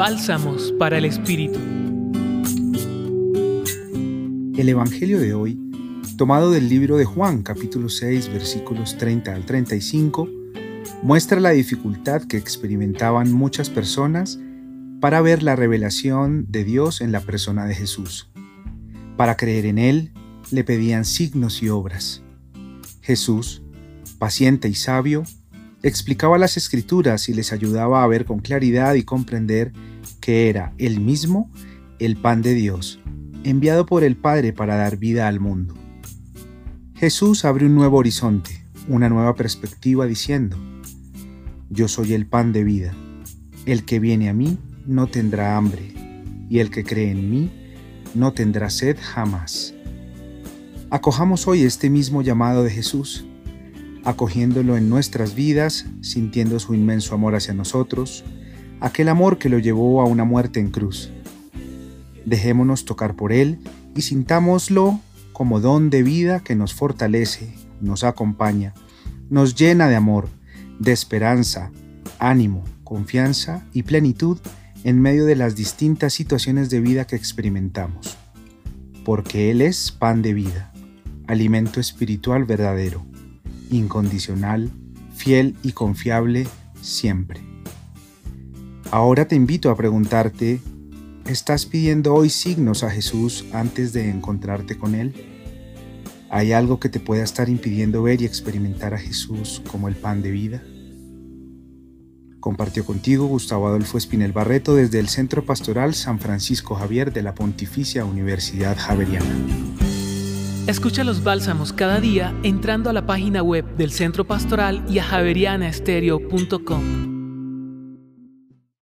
Bálsamos para el Espíritu. El Evangelio de hoy, tomado del libro de Juan capítulo 6 versículos 30 al 35, muestra la dificultad que experimentaban muchas personas para ver la revelación de Dios en la persona de Jesús. Para creer en Él, le pedían signos y obras. Jesús, paciente y sabio, explicaba las escrituras y les ayudaba a ver con claridad y comprender que era Él mismo el pan de Dios, enviado por el Padre para dar vida al mundo. Jesús abre un nuevo horizonte, una nueva perspectiva diciendo, Yo soy el pan de vida, el que viene a mí no tendrá hambre, y el que cree en mí no tendrá sed jamás. Acojamos hoy este mismo llamado de Jesús acogiéndolo en nuestras vidas, sintiendo su inmenso amor hacia nosotros, aquel amor que lo llevó a una muerte en cruz. Dejémonos tocar por Él y sintámoslo como don de vida que nos fortalece, nos acompaña, nos llena de amor, de esperanza, ánimo, confianza y plenitud en medio de las distintas situaciones de vida que experimentamos. Porque Él es pan de vida, alimento espiritual verdadero incondicional, fiel y confiable siempre. Ahora te invito a preguntarte, ¿estás pidiendo hoy signos a Jesús antes de encontrarte con Él? ¿Hay algo que te pueda estar impidiendo ver y experimentar a Jesús como el pan de vida? Compartió contigo Gustavo Adolfo Espinel Barreto desde el Centro Pastoral San Francisco Javier de la Pontificia Universidad Javeriana. Escucha los bálsamos cada día entrando a la página web del Centro Pastoral y a javerianaestereo.com.